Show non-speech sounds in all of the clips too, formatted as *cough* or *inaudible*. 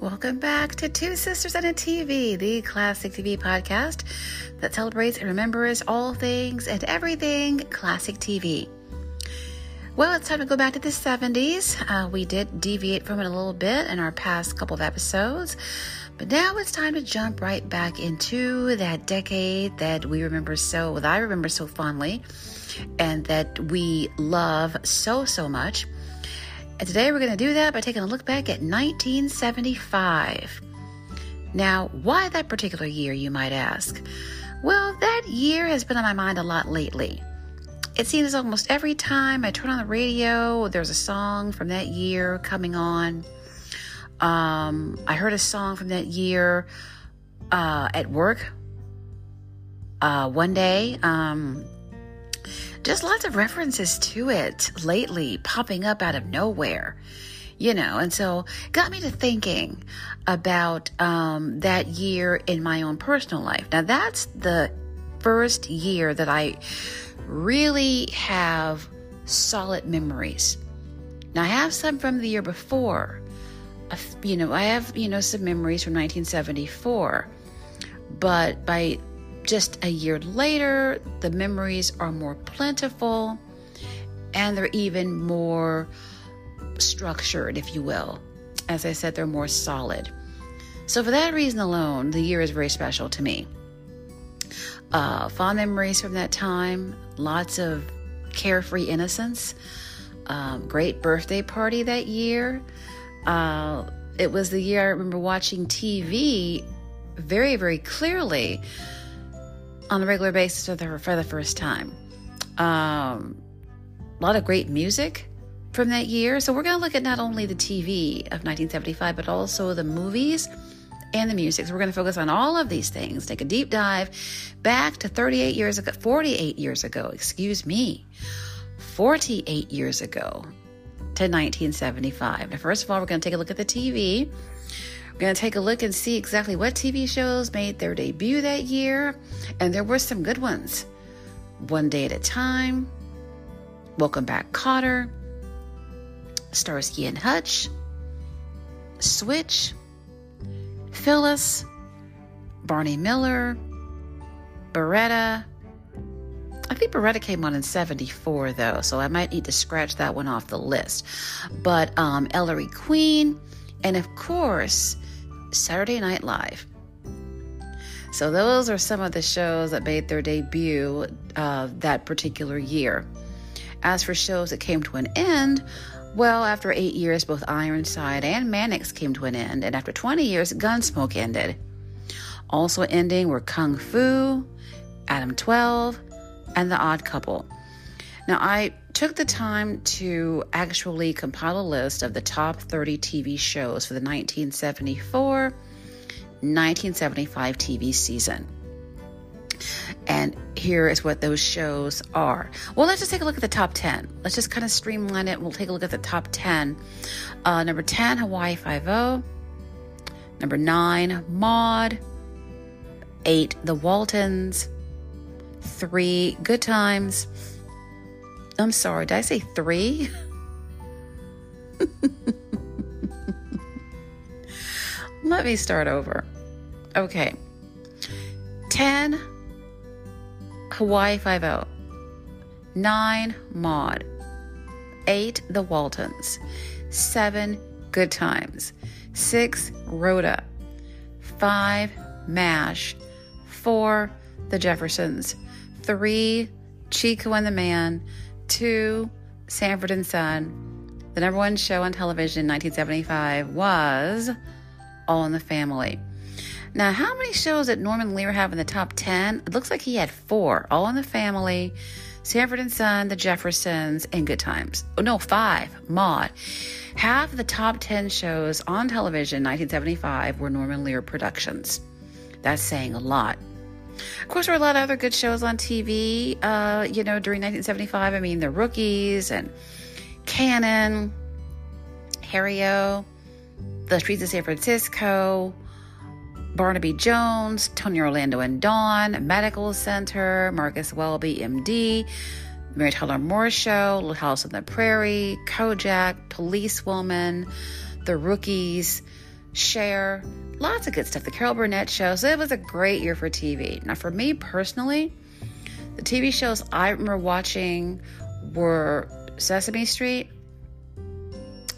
Welcome back to Two Sisters and a TV, the classic TV podcast that celebrates and remembers all things and everything classic TV. Well, it's time to go back to the 70s. Uh, we did deviate from it a little bit in our past couple of episodes, but now it's time to jump right back into that decade that we remember so, that I remember so fondly, and that we love so, so much. And today we're going to do that by taking a look back at 1975. Now, why that particular year, you might ask? Well, that year has been on my mind a lot lately. It seems almost every time I turn on the radio, there's a song from that year coming on. Um, I heard a song from that year uh, at work uh, one day. Um, just lots of references to it lately popping up out of nowhere you know and so got me to thinking about um, that year in my own personal life. Now that's the first year that i really have solid memories. Now i have some from the year before. You know i have you know some memories from 1974 but by just a year later, the memories are more plentiful and they're even more structured, if you will. As I said, they're more solid. So, for that reason alone, the year is very special to me. Uh, fond memories from that time, lots of carefree innocence, um, great birthday party that year. Uh, it was the year I remember watching TV very, very clearly on a regular basis for the, for the first time. Um, a lot of great music from that year. So we're going to look at not only the TV of 1975, but also the movies and the music. So we're going to focus on all of these things, take a deep dive back to 38 years ago, 48 years ago, excuse me, 48 years ago to 1975. Now, first of all, we're going to take a look at the TV. We're going to take a look and see exactly what TV shows made their debut that year. And there were some good ones. One Day at a Time, Welcome Back Kotter, Starsky and Hutch, Switch, Phyllis, Barney Miller, Baretta. I think Baretta came on in 74 though, so I might need to scratch that one off the list. But um, Ellery Queen, and of course, Saturday Night Live. So, those are some of the shows that made their debut uh, that particular year. As for shows that came to an end, well, after eight years, both Ironside and Mannix came to an end, and after 20 years, Gunsmoke ended. Also ending were Kung Fu, Adam 12, and The Odd Couple. Now, I took the time to actually compile a list of the top 30 TV shows for the 1974 1975 TV season. And here is what those shows are. Well, let's just take a look at the top 10. Let's just kind of streamline it. We'll take a look at the top 10. Uh, number 10, Hawaii 5 Number 9, Maude. 8, The Waltons. 3, Good Times. I'm sorry, did I say three? Let me start over. Okay. 10 Hawaii 5 9 Maude 8 The Waltons. 7 Good Times. 6 Rhoda. 5 MASH. 4 The Jeffersons. 3 Chico and the Man to Sanford and Son, the number one show on television in 1975 was All in the Family. Now, how many shows did Norman Lear have in the top 10? It looks like he had four All in the Family, Sanford and Son, The Jeffersons, and Good Times. Oh, no, five. Maude. Half the top 10 shows on television in 1975 were Norman Lear productions. That's saying a lot. Of course, there were a lot of other good shows on TV, uh, you know, during 1975. I mean, The Rookies and Cannon, Harry-O, The Streets of San Francisco, Barnaby Jones, Tony Orlando and Dawn, Medical Center, Marcus Welby, MD, Mary Tyler Moore Show, Little House on the Prairie, Kojak, Policewoman, The Rookies, Cher, lots of good stuff. The Carol Burnett show. So it was a great year for TV. Now, for me personally, the TV shows I remember watching were Sesame Street,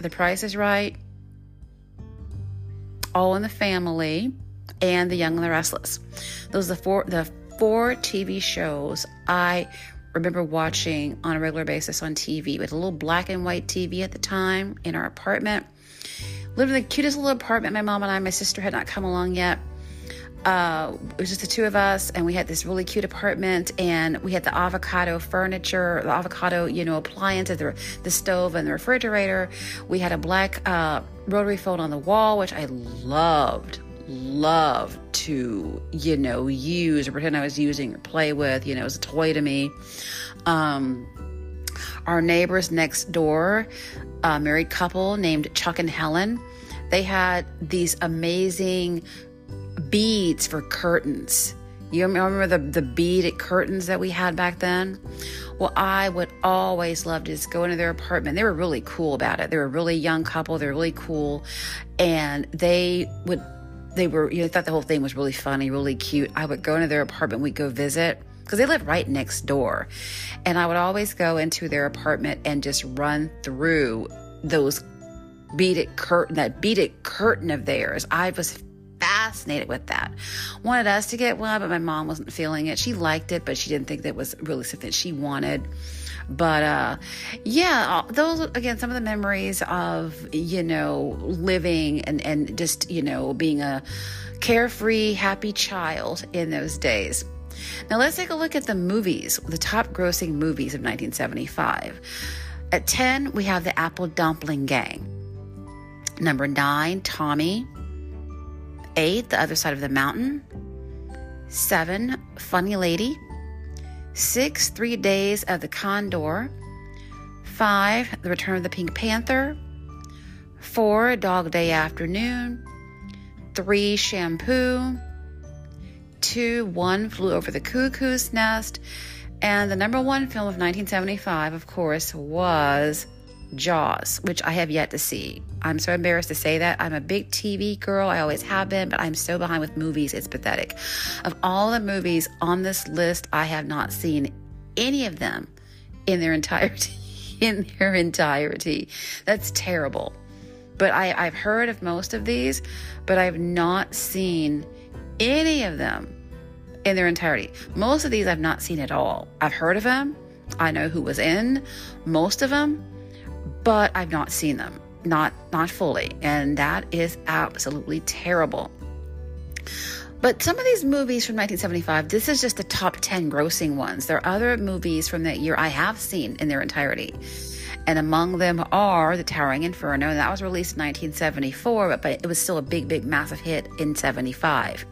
The Price is Right, All in the Family, and The Young and the Restless. Those are the four the four TV shows I remember watching on a regular basis on TV with a little black and white TV at the time in our apartment. Lived in the cutest little apartment. My mom and I, my sister had not come along yet. Uh, it was just the two of us, and we had this really cute apartment, and we had the avocado furniture, the avocado, you know, appliances, the, the stove and the refrigerator. We had a black uh, rotary phone on the wall, which I loved, loved to, you know, use or pretend I was using or play with. You know, it was a toy to me. Um, our neighbors next door, a married couple named Chuck and Helen, they had these amazing beads for curtains. You remember the, the beaded curtains that we had back then? Well, I would always love to just go into their apartment. They were really cool about it. They were a really young couple. They were really cool. And they would, they were, you know, thought the whole thing was really funny, really cute. I would go into their apartment. We'd go visit because they lived right next door. And I would always go into their apartment and just run through those beaded curtain, that beaded curtain of theirs. I was fascinated with that. Wanted us to get one, but my mom wasn't feeling it. She liked it, but she didn't think that was really something she wanted. But uh, yeah, those again, some of the memories of you know living and and just you know being a carefree, happy child in those days. Now let's take a look at the movies, the top grossing movies of 1975. At 10, we have the Apple Dumpling Gang. Number 9, Tommy. Eight, The Other Side of the Mountain. Seven, Funny Lady. Six, Three Days of the Condor. Five, The Return of the Pink Panther. Four, Dog Day Afternoon. Three, Shampoo. One Flew Over the Cuckoo's Nest. And the number one film of 1975, of course, was Jaws, which I have yet to see. I'm so embarrassed to say that. I'm a big TV girl. I always have been, but I'm so behind with movies. It's pathetic. Of all the movies on this list, I have not seen any of them in their entirety. *laughs* In their entirety. That's terrible. But I, I've heard of most of these, but I've not seen any of them in their entirety. Most of these I've not seen at all. I've heard of them. I know who was in most of them, but I've not seen them, not not fully, and that is absolutely terrible. But some of these movies from 1975, this is just the top 10 grossing ones. There are other movies from that year I have seen in their entirety. And among them are The Towering Inferno, and that was released in 1974, but, but it was still a big, big, massive hit in 75.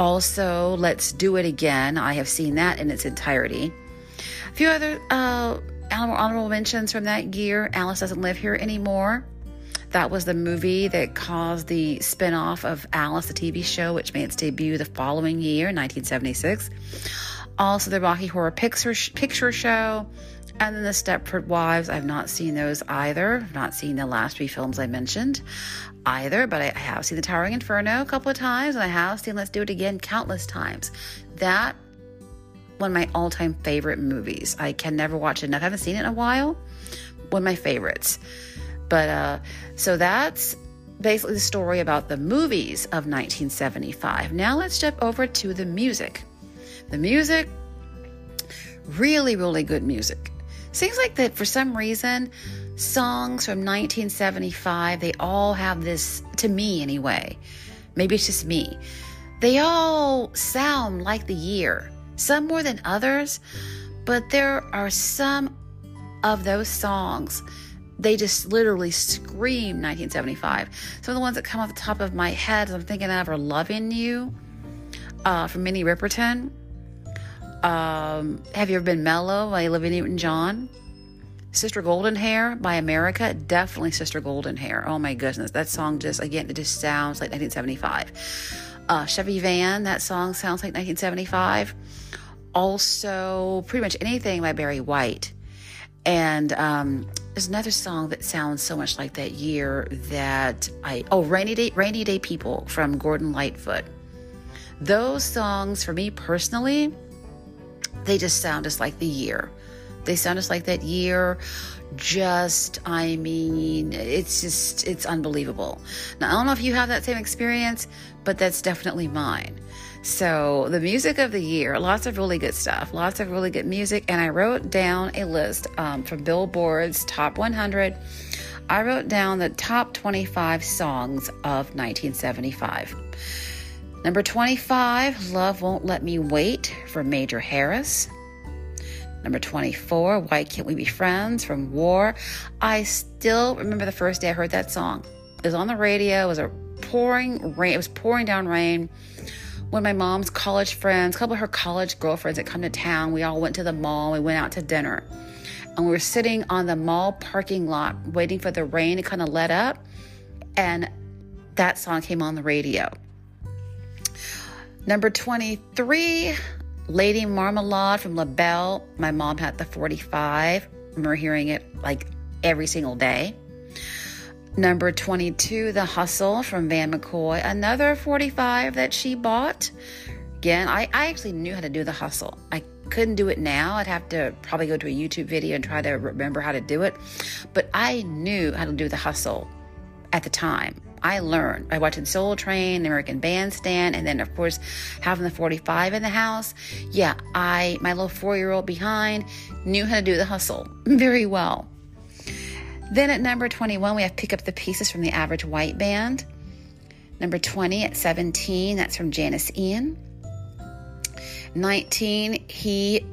Also, Let's Do It Again. I have seen that in its entirety. A few other uh, honorable mentions from that year Alice Doesn't Live Here Anymore. That was the movie that caused the spinoff of Alice, the TV show, which made its debut the following year, 1976. Also, the Rocky Horror Picture, Picture Show, and then the Stepford Wives. I've not seen those either. I've not seen the last three films I mentioned either, but I have seen The Towering Inferno a couple of times, and I have seen Let's Do It Again countless times. That one of my all-time favorite movies. I can never watch it enough. I haven't seen it in a while. One of my favorites. But uh, so that's basically the story about the movies of 1975. Now let's jump over to the music. The music, really, really good music. Seems like that for some reason, songs from 1975, they all have this, to me anyway, maybe it's just me, they all sound like the year some more than others, but there are some of those songs. They just literally scream 1975. Some of the ones that come off the top of my head as I'm thinking of are Loving You uh, from Minnie Riperton. Um, Have You Ever Been Mellow by Olivia Newton John? Sister Golden Hair by America, definitely Sister Golden Hair. Oh my goodness, that song just, again, it just sounds like 1975. Uh, Chevy Van, that song sounds like 1975 also pretty much anything by Barry White. And um, there's another song that sounds so much like that year that I oh Rainy Day Rainy Day People from Gordon Lightfoot. Those songs for me personally, they just sound just like the year. They sound just like that year. Just, I mean, it's just, it's unbelievable. Now, I don't know if you have that same experience, but that's definitely mine. So, the music of the year, lots of really good stuff, lots of really good music. And I wrote down a list um, from Billboard's Top 100. I wrote down the top 25 songs of 1975. Number 25, Love Won't Let Me Wait from Major Harris. Number 24, Why Can't We Be Friends from War. I still remember the first day I heard that song. It was on the radio, it was a pouring rain, it was pouring down rain. When my mom's college friends, a couple of her college girlfriends had come to town, we all went to the mall, we went out to dinner. And we were sitting on the mall parking lot waiting for the rain to kind of let up. And that song came on the radio. Number 23, Lady Marmalade from LaBelle. My mom had the 45. We're hearing it like every single day. Number 22, The Hustle from Van McCoy. Another 45 that she bought. Again, I, I actually knew how to do The Hustle. I couldn't do it now. I'd have to probably go to a YouTube video and try to remember how to do it. But I knew how to do The Hustle at the time. I learned by watching Soul Train, American Bandstand, and then of course having the 45 in the house. Yeah, I, my little four year old behind, knew how to do the hustle *laughs* very well. Then at number 21, we have Pick Up the Pieces from the Average White Band. Number 20 at 17, that's from Janis Ian. 19, He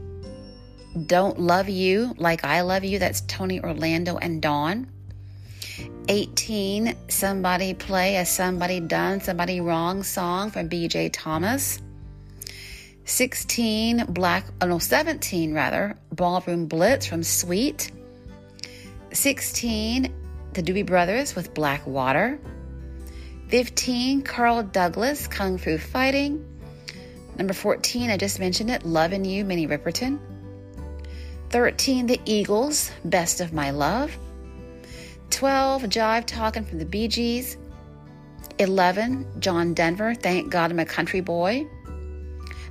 Don't Love You Like I Love You, that's Tony Orlando and Dawn. 18, Somebody Play a Somebody Done, Somebody Wrong song from BJ Thomas. 16, Black, oh no, 17 rather, Ballroom Blitz from Sweet. 16, The Doobie Brothers with Black Water. 15, Carl Douglas, Kung Fu Fighting. Number 14, I just mentioned it, Loving You, Minnie Riperton. 13, The Eagles, Best of My Love. 12, Jive Talking from the Bee Gees. 11, John Denver, Thank God I'm a Country Boy.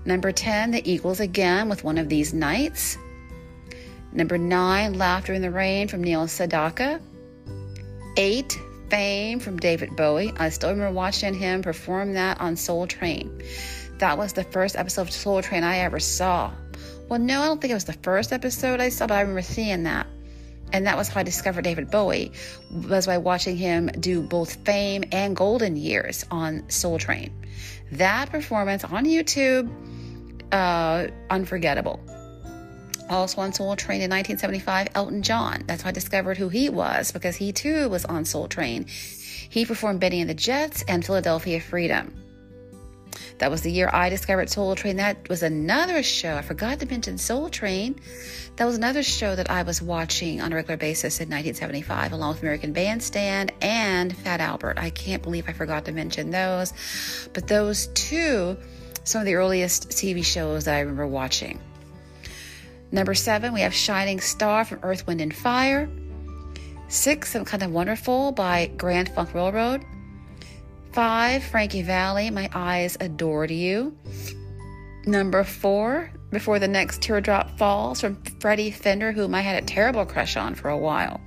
Number 10, The Eagles again with one of these nights. Number 9, Laughter in the Rain from Neil Sedaka. 8, Fame from David Bowie. I still remember watching him perform that on Soul Train. That was the first episode of Soul Train I ever saw. Well, no, I don't think it was the first episode I saw, but I remember seeing that. And that was how I discovered David Bowie, was by watching him do both Fame and Golden Years on Soul Train. That performance on YouTube, uh, unforgettable. Also on Soul Train in 1975, Elton John. That's how I discovered who he was because he too was on Soul Train. He performed Bennie and the Jets and Philadelphia Freedom. That was the year I discovered Soul Train. That was another show. I forgot to mention Soul Train. That was another show that I was watching on a regular basis in 1975, along with American Bandstand and Fat Albert. I can't believe I forgot to mention those. But those two, some of the earliest TV shows that I remember watching. Number seven, we have Shining Star from Earth, Wind, and Fire. Six, Some Kind of Wonderful by Grand Funk Railroad. Five, Frankie Valli, My Eyes Adored You. Number four, Before the Next Teardrop Falls from Freddie Fender, whom I had a terrible crush on for a while.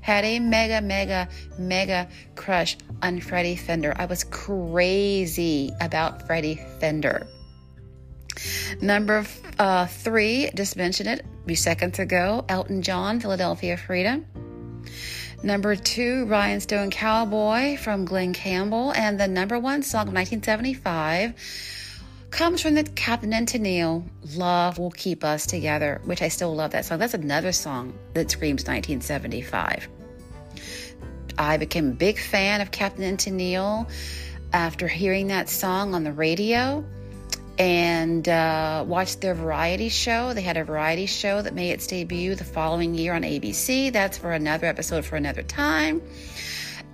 Had a mega, mega, mega crush on Freddie Fender. I was crazy about Freddie Fender. Number uh, three, just mentioned it a few seconds ago, Elton John, Philadelphia Freedom. Number two, Rhinestone Cowboy from Glen Campbell. And the number one song of 1975 comes from the Captain and Tennille, Love Will Keep Us Together, which I still love that song. That's another song that screams 1975. I became a big fan of Captain and Tennille after hearing that song on the radio and uh, watched their variety show. They had a variety show that made its debut the following year on ABC. That's for another episode for another time.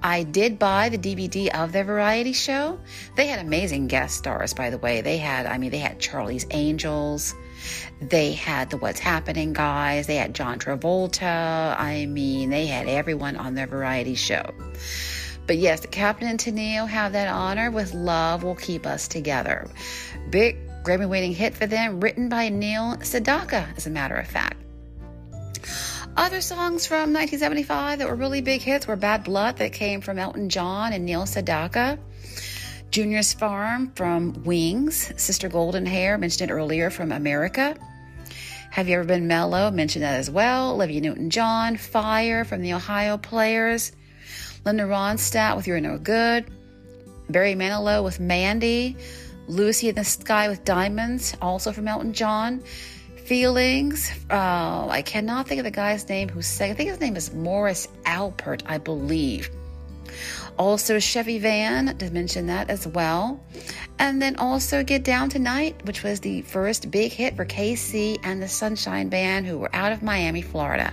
I did buy the DVD of their variety show. They had amazing guest stars, by the way. They had, I mean, they had Charlie's Angels. They had the What's Happening guys. They had John Travolta. I mean, they had everyone on their variety show. But yes, Captain and Tennille have that honor with Love Will Keep Us Together. Big Grammy winning hit for them, written by Neil Sedaka, as a matter of fact. Other songs from 1975 that were really big hits were Bad Blood, that came from Elton John and Neil Sedaka. Junior's Farm from Wings. Sister Golden Hair, mentioned it earlier from America. Have You Ever Been Mellow? Mentioned that as well. Olivia Newton John, Fire from the Ohio Players. Linda Ronstadt with You're No Good. Barry Manilow with Mandy. Lucy in the Sky with Diamonds, also from Elton John. Feelings. Uh, I cannot think of the guy's name who sang. I think his name is Morris Alpert, I believe. Also, Chevy Van, to mention that as well. And then also Get Down Tonight, which was the first big hit for KC and the Sunshine Band, who were out of Miami, Florida.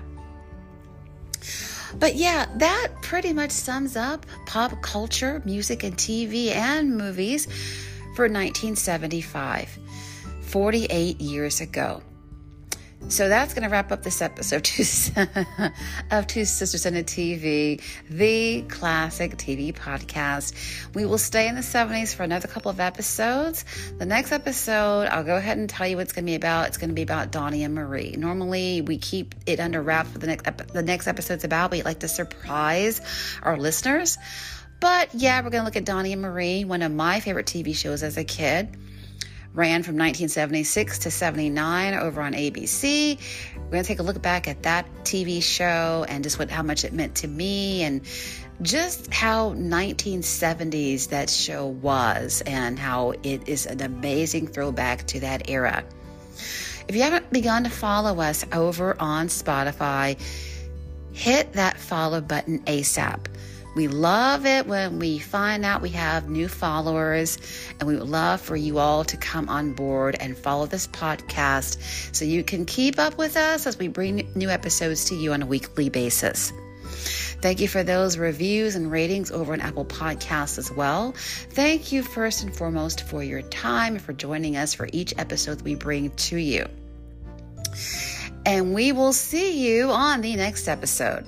But yeah, that pretty much sums up pop culture, music, and TV and movies for 1975, 48 years ago. So that's going to wrap up this episode *laughs* of Two Sisters and a TV, the classic TV podcast. We will stay in the 70s for another couple of episodes. The next episode, I'll go ahead and tell you what it's going to be about. It's going to be about Donnie and Marie. Normally, we keep it under wraps for the next the next episode's about. We like to surprise our listeners. But yeah, we're going to look at Donnie and Marie, one of my favorite TV shows as a kid ran from 1976 to 79 over on ABC. We're going to take a look back at that TV show and just what how much it meant to me and just how 1970s that show was and how it is an amazing throwback to that era. If you haven't begun to follow us over on Spotify, hit that follow button ASAP. We love it when we find out we have new followers, and we would love for you all to come on board and follow this podcast so you can keep up with us as we bring new episodes to you on a weekly basis. Thank you for those reviews and ratings over on Apple Podcasts as well. Thank you first and foremost for your time and for joining us for each episode we bring to you. And we will see you on the next episode.